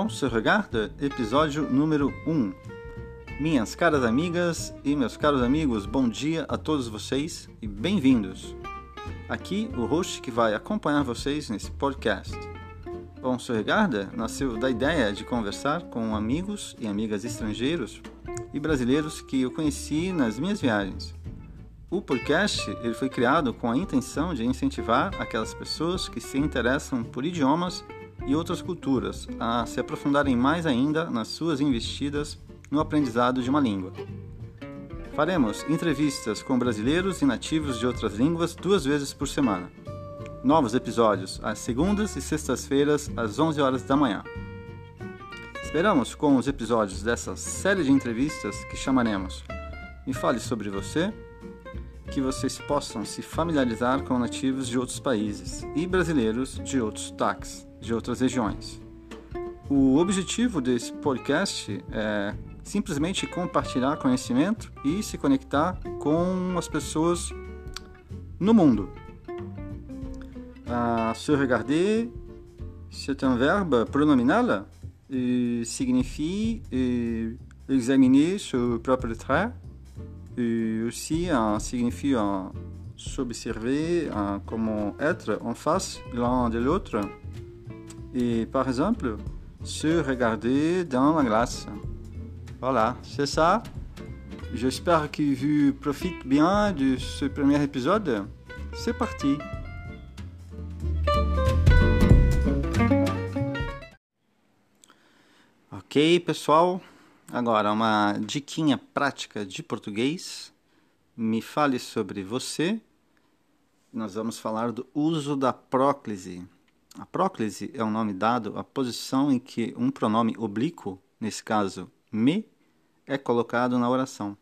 On se regarde, episódio número 1. Minhas caras amigas e meus caros amigos, bom dia a todos vocês e bem-vindos. Aqui o host que vai acompanhar vocês nesse podcast. On se regarda nasceu da ideia de conversar com amigos e amigas estrangeiros e brasileiros que eu conheci nas minhas viagens. O podcast ele foi criado com a intenção de incentivar aquelas pessoas que se interessam por idiomas e outras culturas a se aprofundarem mais ainda nas suas investidas no aprendizado de uma língua. Faremos entrevistas com brasileiros e nativos de outras línguas duas vezes por semana. Novos episódios às segundas e sextas-feiras às 11 horas da manhã. Esperamos com os episódios dessa série de entrevistas que chamaremos Me Fale sobre Você que vocês possam se familiarizar com nativos de outros países e brasileiros de outros sotaques, de outras regiões. O objetivo desse podcast é simplesmente compartilhar conhecimento e se conectar com as pessoas no mundo. Uh, se regarder, c'est un verbe pronominal et signifie examiner son propre trait et aussi uh, signifie uh, s'observer comment être en face l'un de l'autre? Et par exemple, se regarder dans la glace. Voilà, c'est ça. J'espère que vous profitez bien de ce premier épisode. C'est parti. Ok, pessoal. Agora, uma diquinha prática de português. Me fale sobre você. Nós vamos falar do uso da próclise. A próclise é um nome dado à posição em que um pronome oblíquo, nesse caso me, é colocado na oração.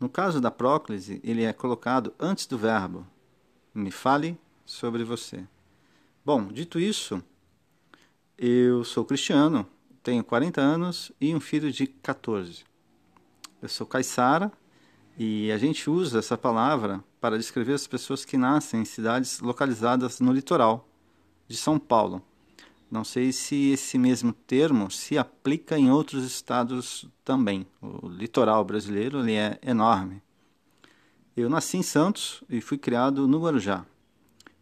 No caso da próclise, ele é colocado antes do verbo. Me fale sobre você. Bom, dito isso, eu sou cristiano, tenho 40 anos e um filho de 14. Eu sou caiçara e a gente usa essa palavra para descrever as pessoas que nascem em cidades localizadas no litoral de São Paulo. Não sei se esse mesmo termo se aplica em outros estados também. O litoral brasileiro ele é enorme. Eu nasci em Santos e fui criado no Guarujá.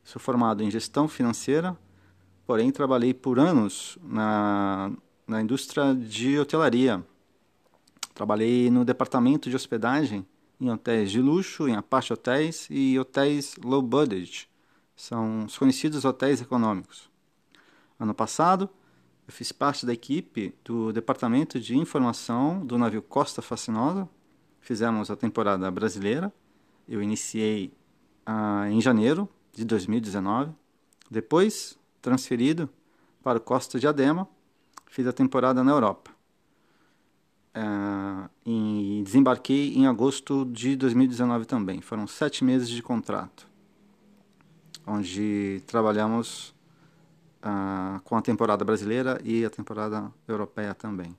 Sou formado em gestão financeira, porém trabalhei por anos na, na indústria de hotelaria. Trabalhei no departamento de hospedagem em hotéis de luxo, em Apache Hotéis e hotéis low budget. São os conhecidos hotéis econômicos. Ano passado, eu fiz parte da equipe do Departamento de Informação do navio Costa Fascinosa. Fizemos a temporada brasileira. Eu iniciei ah, em janeiro de 2019. Depois, transferido para o Costa de Adema, fiz a temporada na Europa. Ah, e desembarquei em agosto de 2019 também. Foram sete meses de contrato, onde trabalhamos uh, com a temporada brasileira e a temporada europeia também.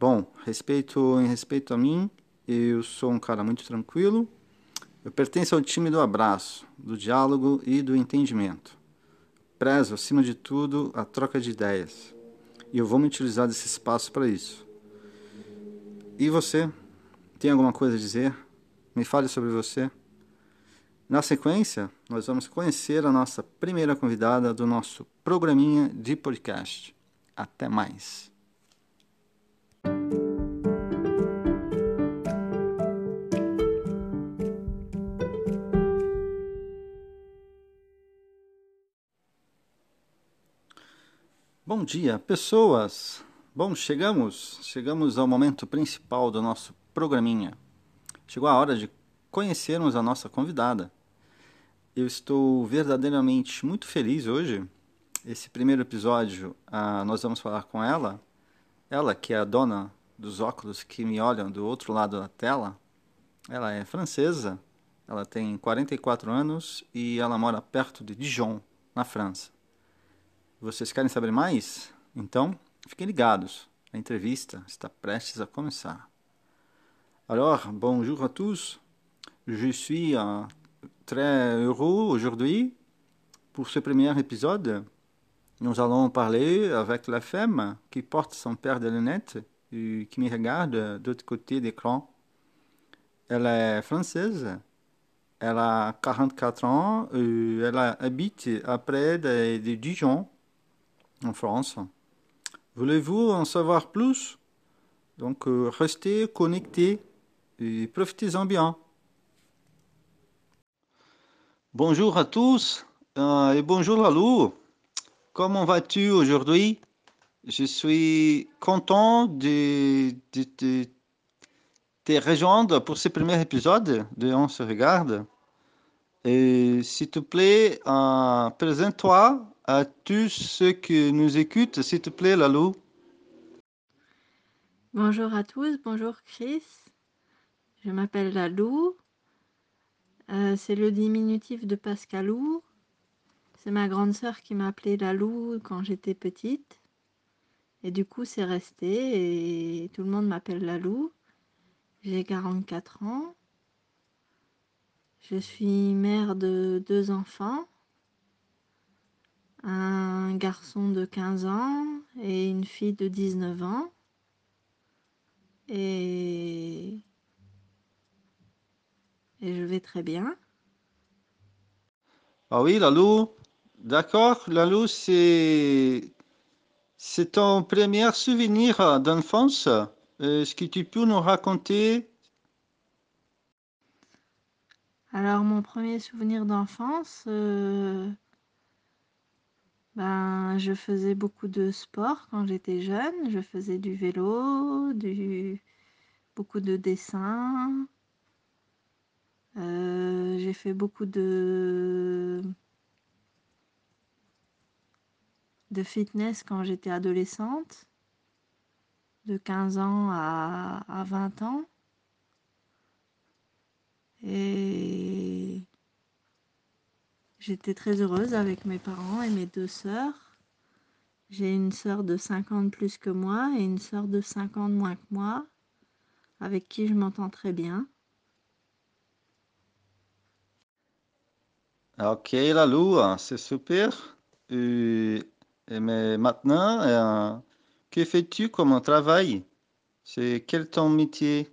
Bom, respeito em respeito a mim, eu sou um cara muito tranquilo. Eu pertenço ao time do abraço, do diálogo e do entendimento. Prezo, acima de tudo, a troca de ideias. E eu vou me utilizar desse espaço para isso. E você? Tem alguma coisa a dizer? Me fale sobre você. Na sequência, nós vamos conhecer a nossa primeira convidada do nosso programinha de podcast. Até mais! Bom dia, pessoas! Bom, chegamos, chegamos ao momento principal do nosso programinha. Chegou a hora de conhecermos a nossa convidada. Eu estou verdadeiramente muito feliz hoje. Esse primeiro episódio, ah, nós vamos falar com ela. Ela, que é a dona dos óculos que me olham do outro lado da tela. Ela é francesa, ela tem 44 anos e ela mora perto de Dijon, na França. Vocês querem saber mais? Então, fiquem ligados. A entrevista está prestes a começar. Alors, bonjour à tous. Je suis très heureux aujourd'hui pour ce premier épisode. nous allons parler avec la femme qui porte son père de lunettes et qui me regarde de l'autre côté d'écran. Elle est française, elle a 44 ans et elle habite près de, de Dijon, en France. Voulez-vous en savoir plus? Donc euh, restez connectés et profitez-en bien. Bonjour à tous euh, et bonjour Lalou. Comment vas-tu aujourd'hui? Je suis content de, te rejoindre pour ce premier épisode de On se regarde. Et s'il te plaît, euh, présente-toi à tous ceux qui nous écoutent, s'il te plaît, Lalou. Bonjour à tous, bonjour Chris. Je m'appelle Lalou. Euh, c'est le diminutif de Pascalou. C'est ma grande sœur qui m'a appelée Lalou quand j'étais petite. Et du coup, c'est resté et tout le monde m'appelle Lalou. J'ai 44 ans. Je suis mère de deux enfants. Un garçon de 15 ans et une fille de 19 ans. Et et je vais très bien. Ah oui, Lalou. D'accord, Lalou, c'est c'est ton premier souvenir d'enfance. Est-ce que tu peux nous raconter? Alors, mon premier souvenir d'enfance, euh, ben, je faisais beaucoup de sport quand j'étais jeune. Je faisais du vélo, du, beaucoup de dessins, euh, j'ai fait beaucoup de fitness quand j'étais adolescente, de 15 ans à, à 20 ans. Et j'étais très heureuse avec mes parents et mes deux sœurs. J'ai une sœur de 50 plus que moi et une sœur de 50 moins que moi, avec qui je m'entends très bien. Ok, Lalou, c'est super. Et mais maintenant, euh, que fais-tu comme travail? C'est quel ton métier?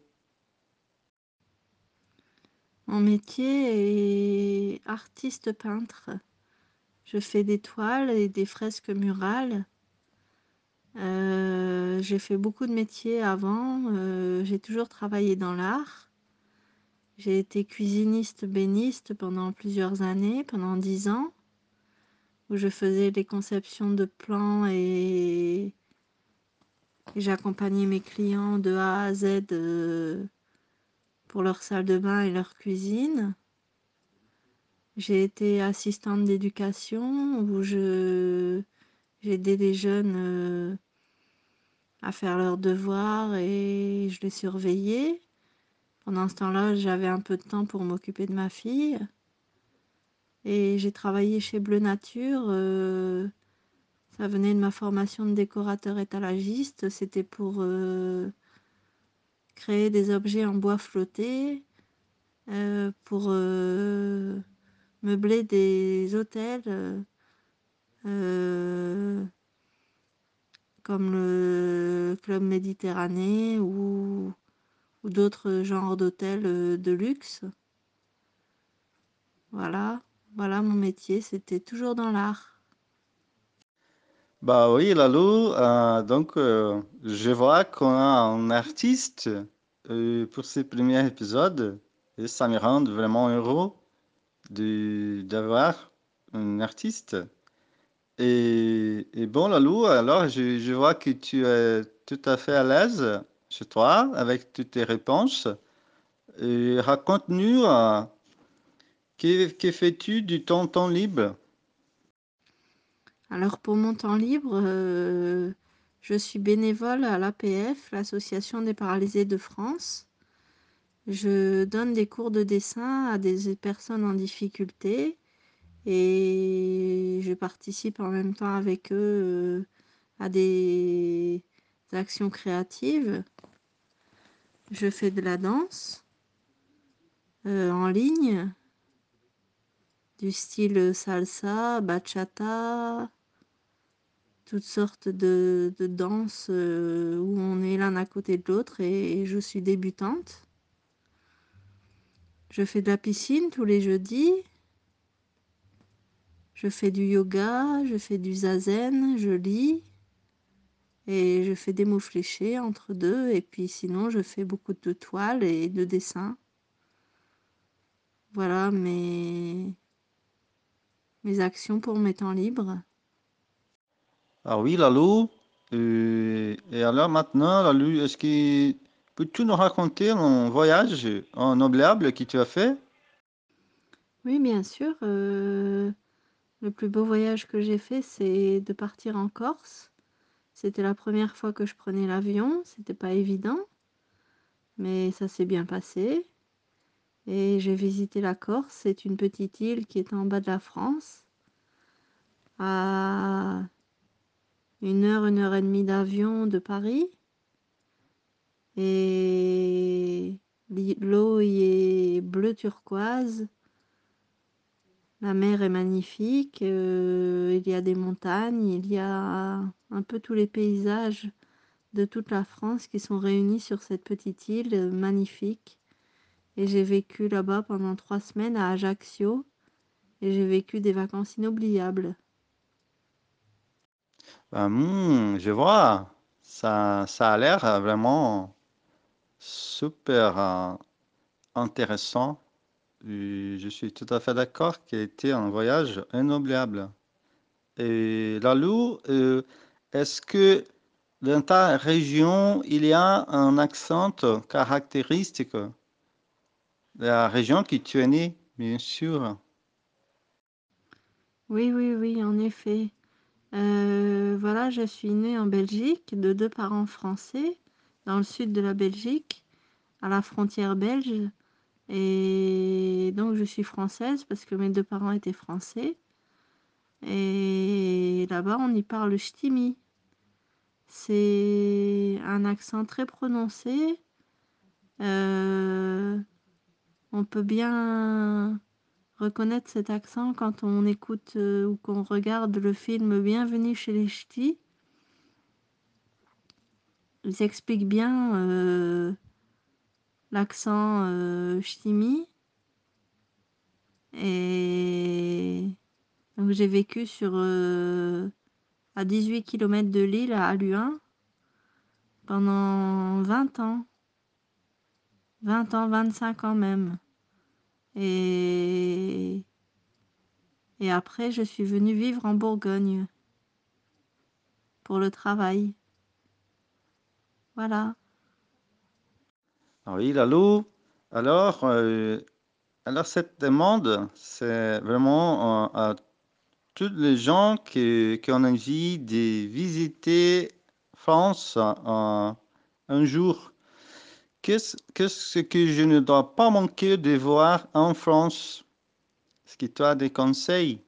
Mon métier est artiste peintre. Je fais des toiles et des fresques murales. Euh, j'ai fait beaucoup de métiers avant. Euh, j'ai toujours travaillé dans l'art. J'ai été cuisiniste béniste pendant plusieurs années, pendant dix ans, où je faisais les conceptions de plans et, j'accompagnais mes clients de A à Z euh, pour leur salle de bain et leur cuisine. J'ai été assistante d'éducation où je j'aidais les jeunes euh, à faire leurs devoirs et je les surveillais. Pendant ce temps-là, j'avais un peu de temps pour m'occuper de ma fille. Et j'ai travaillé chez Bleu Nature. euh, ça venait de ma formation de décorateur étalagiste. C'était pour euh, créer des objets en bois flotté, euh, pour meubler des hôtels comme le Club Méditerranée ou ou d'autres genres d'hôtels euh, de luxe. Voilà, voilà mon métier, c'était toujours dans l'art. Bah oui, Lalou, euh, donc euh, je vois qu'on a un artiste euh, pour ce premier épisode et ça me rend vraiment heureux d'avoir un artiste. Et, et bon, Lalou, alors je, je vois que tu es tout à fait à l'aise chez toi avec toutes tes réponses. Raconte-nous, euh, que, que fais-tu du temps, temps libre? Alors pour mon temps libre, euh, je suis bénévole à l'APF, l'Association des paralysés de France. Je donne des cours de dessin à des personnes en difficulté et je participe en même temps avec eux euh, à des actions créatives. Je fais de la danse euh, en ligne, du style salsa, bachata, toutes sortes de, de danses euh, où on est l'un à côté de l'autre et je suis débutante. Je fais de la piscine tous les jeudis. Je fais du yoga, je fais du zazen, je lis et je fais des mots fléchés entre deux et puis sinon je fais beaucoup de toiles et de dessins. Voilà mes, mes actions pour mes temps libres. Ah oui, Lalou. Euh, et alors maintenant, Lalou, est-ce que peux-tu nous raconter un voyage en obléable que tu as fait? Oui, bien sûr. euh, le plus beau voyage que j'ai fait, c'est de partir en Corse. C'était la première fois que je prenais l'avion. C'était pas évident, mais ça s'est bien passé. Et j'ai visité la Corse. C'est une petite île qui est en bas de la France, à une heure, une heure et demie d'avion de Paris. Et l'eau est bleu turquoise. La mer est magnifique, euh, il y a des montagnes, il y a un peu tous les paysages de toute la France qui sont réunis sur cette petite île magnifique. Et j'ai vécu là-bas pendant trois semaines à Ajaccio et j'ai vécu des vacances inoubliables. Ben, hmm, je vois. Ça, ça a l'air vraiment super euh, intéressant. Je suis tout à fait d'accord qu'il a été un voyage inoubliable. Et Lalou, euh, est-ce que dans ta région, il y a un accent caractéristique de la région qui tu es né, bien sûr? Oui, oui, oui, en effet. Euh, voilà, je suis née en Belgique de deux parents français, dans le sud de la Belgique, à la frontière belge. Et donc je suis française parce que mes deux parents étaient français. Et là-bas, on y parle ch'timi. C'est un accent très prononcé. Euh, on peut bien reconnaître cet accent quand on écoute euh, ou qu'on regarde le film Bienvenue chez les Ch'tis. Ils expliquent bien euh, l'accent ch'timi. Et j'ai vécu sur euh, à 18 km de Lille à Aluin pendant 20 ans. 20 ans, 25 ans même. Et, et après, je suis venue vivre en Bourgogne pour le travail. Voilà. Ah Oui, Lalou. Alors, euh, alors cette demande, c'est vraiment euh, à tous les gens qui, ont envie de visiter France euh, un jour. Qu'est-ce, que je ne dois pas manquer de voir en France? Est-ce que tu as des conseils?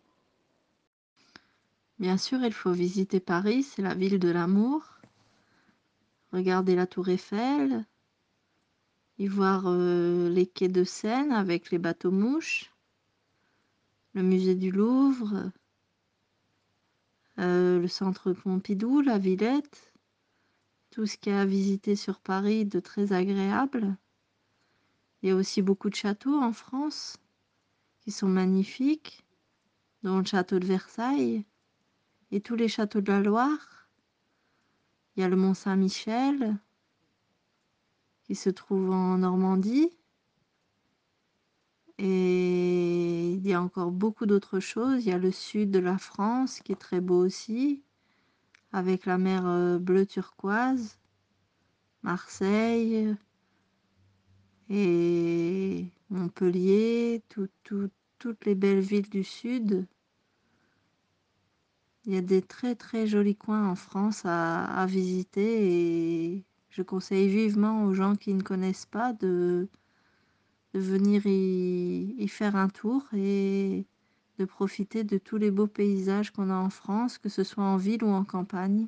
Bien sûr, il faut visiter Paris, c'est la ville de l'amour. Regarder la tour Eiffel, y voir euh, les quais de Seine avec les bateaux-mouches, le musée du Louvre, euh, le centre Pompidou, la Villette, tout ce qu'il y a à visiter sur Paris de très agréable. Il y a aussi beaucoup de châteaux en France qui sont magnifiques, dont le château de Versailles et tous les châteaux de la Loire. Il y a le Mont Saint-Michel qui se trouve en Normandie. Et il y a encore beaucoup d'autres choses. Il y a le sud de la France qui est très beau aussi, avec la mer euh, bleue turquoise, Marseille et Montpellier, tout- tout- toutes les belles villes du sud. Il y a des très très jolis coins en France à visiter et je conseille vivement aux gens qui ne connaissent pas de, de venir y, y faire un tour et de profiter de tous les beaux paysages qu'on a en France, que ce soit en ville ou en campagne.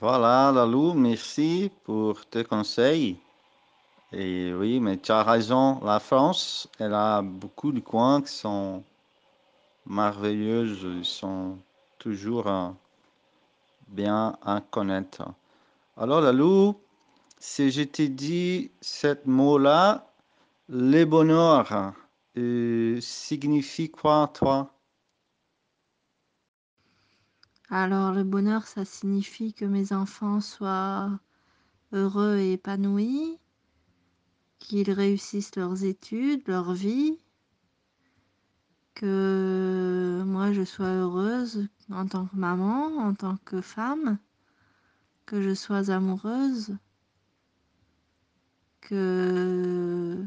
Voilà, Lalou, merci pour tes conseils. Et oui, mais tu as raison, la France, elle a beaucoup de coins qui sont merveilleux, ils sont toujours bien à connaître. Alors, Lalou, si je te ce mot-là, le bonheur, euh, signifie quoi, toi? Alors, le bonheur, ça signifie que mes enfants soient heureux et épanouis, qu'ils réussissent leurs études, leur vie, que moi je sois heureuse en tant que maman, en tant que femme, que je sois amoureuse, que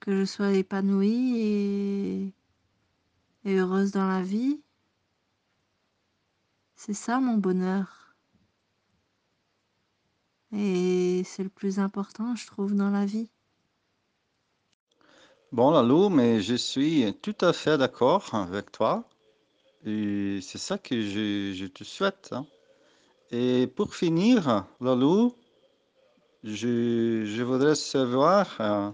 que je sois épanouie et, heureuse dans la vie. C'est ça mon bonheur. Et c'est le plus important, je trouve, dans la vie. Bon, Lalou, mais je suis tout à fait d'accord avec toi. Et c'est ça que je, je te souhaite. hein. Et pour finir, Lalou, je, voudrais savoir, euh,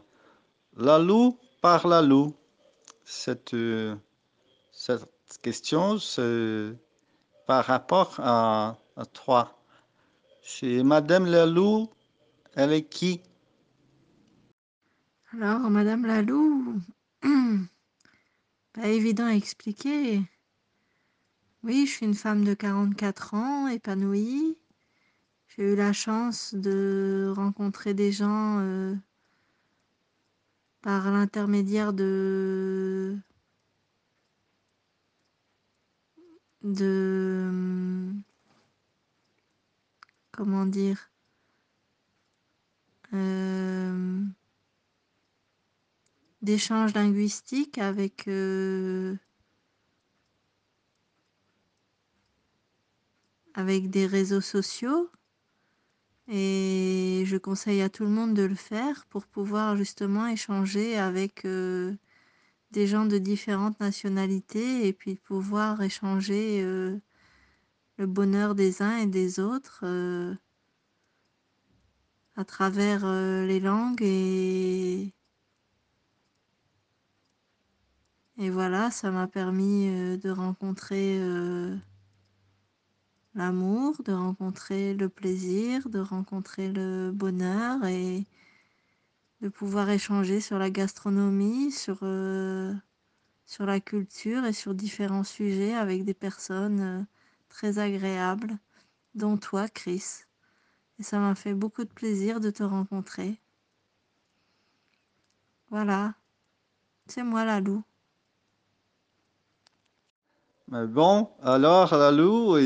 Lalou par Lalou, cette, euh, cette question, par rapport à, à toi. C'est Madame Lalou, elle est qui? Alors, Madame Lalou, pas évident à expliquer. Oui, je suis une femme de 44 ans, épanouie. J'ai eu la chance de rencontrer des gens euh, par l'intermédiaire de de hum, comment dire euh, d'échanges linguistiques avec euh, avec des réseaux sociaux et je conseille à tout le monde de le faire pour pouvoir justement échanger avec euh, des gens de différentes nationalités et puis pouvoir échanger euh, le bonheur des uns et des autres euh, à travers les langues et et voilà, ça m'a permis de rencontrer l'amour, de rencontrer le plaisir, de rencontrer le bonheur et de pouvoir échanger sur la gastronomie, sur, euh, sur la culture et sur différents sujets avec des personnes euh, très agréables, dont toi, Chris. Et ça m'a fait beaucoup de plaisir de te rencontrer. Voilà, c'est moi la loup. Bon, alors Lalou,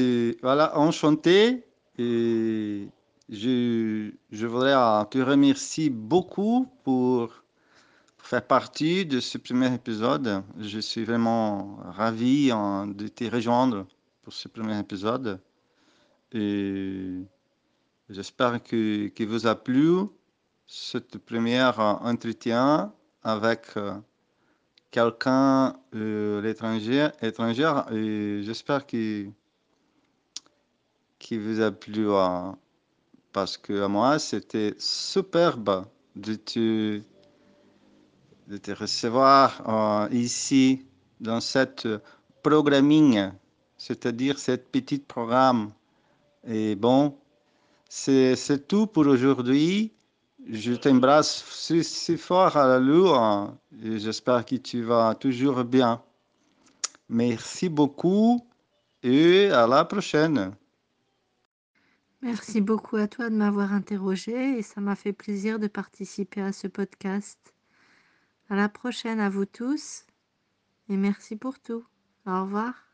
voilà, enchanté. Et je, je voudrais te remercier beaucoup pour, faire partie de ce premier épisode. Je suis vraiment ravi hein, de te rejoindre pour ce premier épisode. Et j'espère que, que vous a plu cette première euh, entretien avec euh, quelqu'un euh, l'étranger, étrangère et j'espère qu'il vous a plu euh, parce que à moi c'était superbe de te de te recevoir euh, ici dans cette programming, c'est-à-dire cette petite programme. Et bon, c'est tout pour aujourd'hui. Je t'embrasse si, fort à la hein, et j'espère que tu vas toujours bien. Merci beaucoup et à la prochaine. Merci beaucoup à toi de m'avoir interrogé et ça m'a fait plaisir de participer à ce podcast. À la prochaine à vous tous et merci pour tout. Au revoir.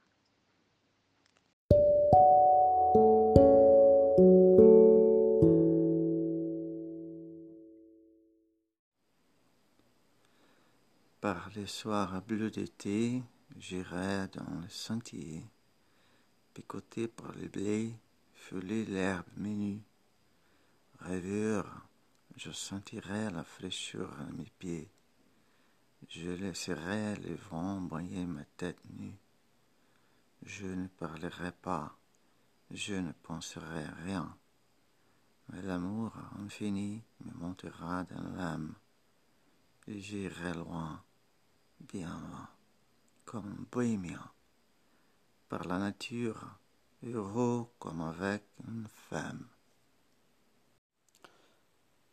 Par les soirs bleus d'été, j'irai dans les sentiers, picoté par les blés, feuler l'herbe menue. Rêveur, je sentirai la fraîcheur à mes pieds. Je laisserai le vent baigner ma tête nue. Je ne parlerai pas, je ne penserai rien. Mais l'amour infini me montera dans l'âme, et j'irai loin, bien comme un bohémien, par la nature, heureux comme avec une femme.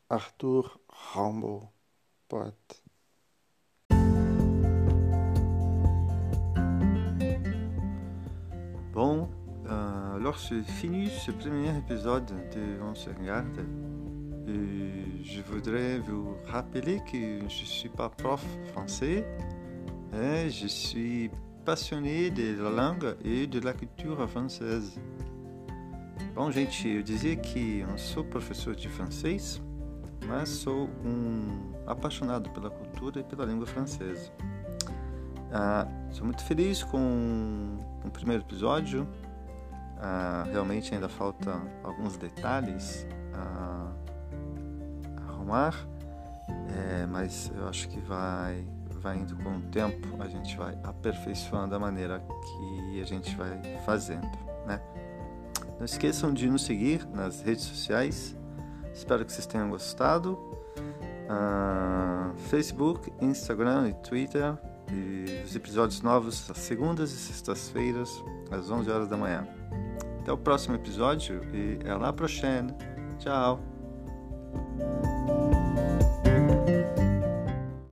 Arthur Rimbaud, poète. Bon, euh, alors c'est fini ce premier épisode de On se regarde. Et je voudrais vous rappeler que je ne suis pas prof français, et je suis passionné de la langue e de la cultura francesa. Bom, gente, eu dizia que eu não sou professor de francês, mas sou um apaixonado pela cultura e pela língua francesa. Ah, sou muito feliz com o primeiro episódio. Ah, realmente ainda falta alguns detalhes a arrumar, é, mas eu acho que vai vai indo com o tempo, a gente vai aperfeiçoando a maneira que a gente vai fazendo, né? Não esqueçam de nos seguir nas redes sociais. Espero que vocês tenham gostado. Uh, Facebook, Instagram e Twitter. E os episódios novos às segundas e sextas-feiras, às 11 horas da manhã. Até o próximo episódio e é lá prochaine. Tchau!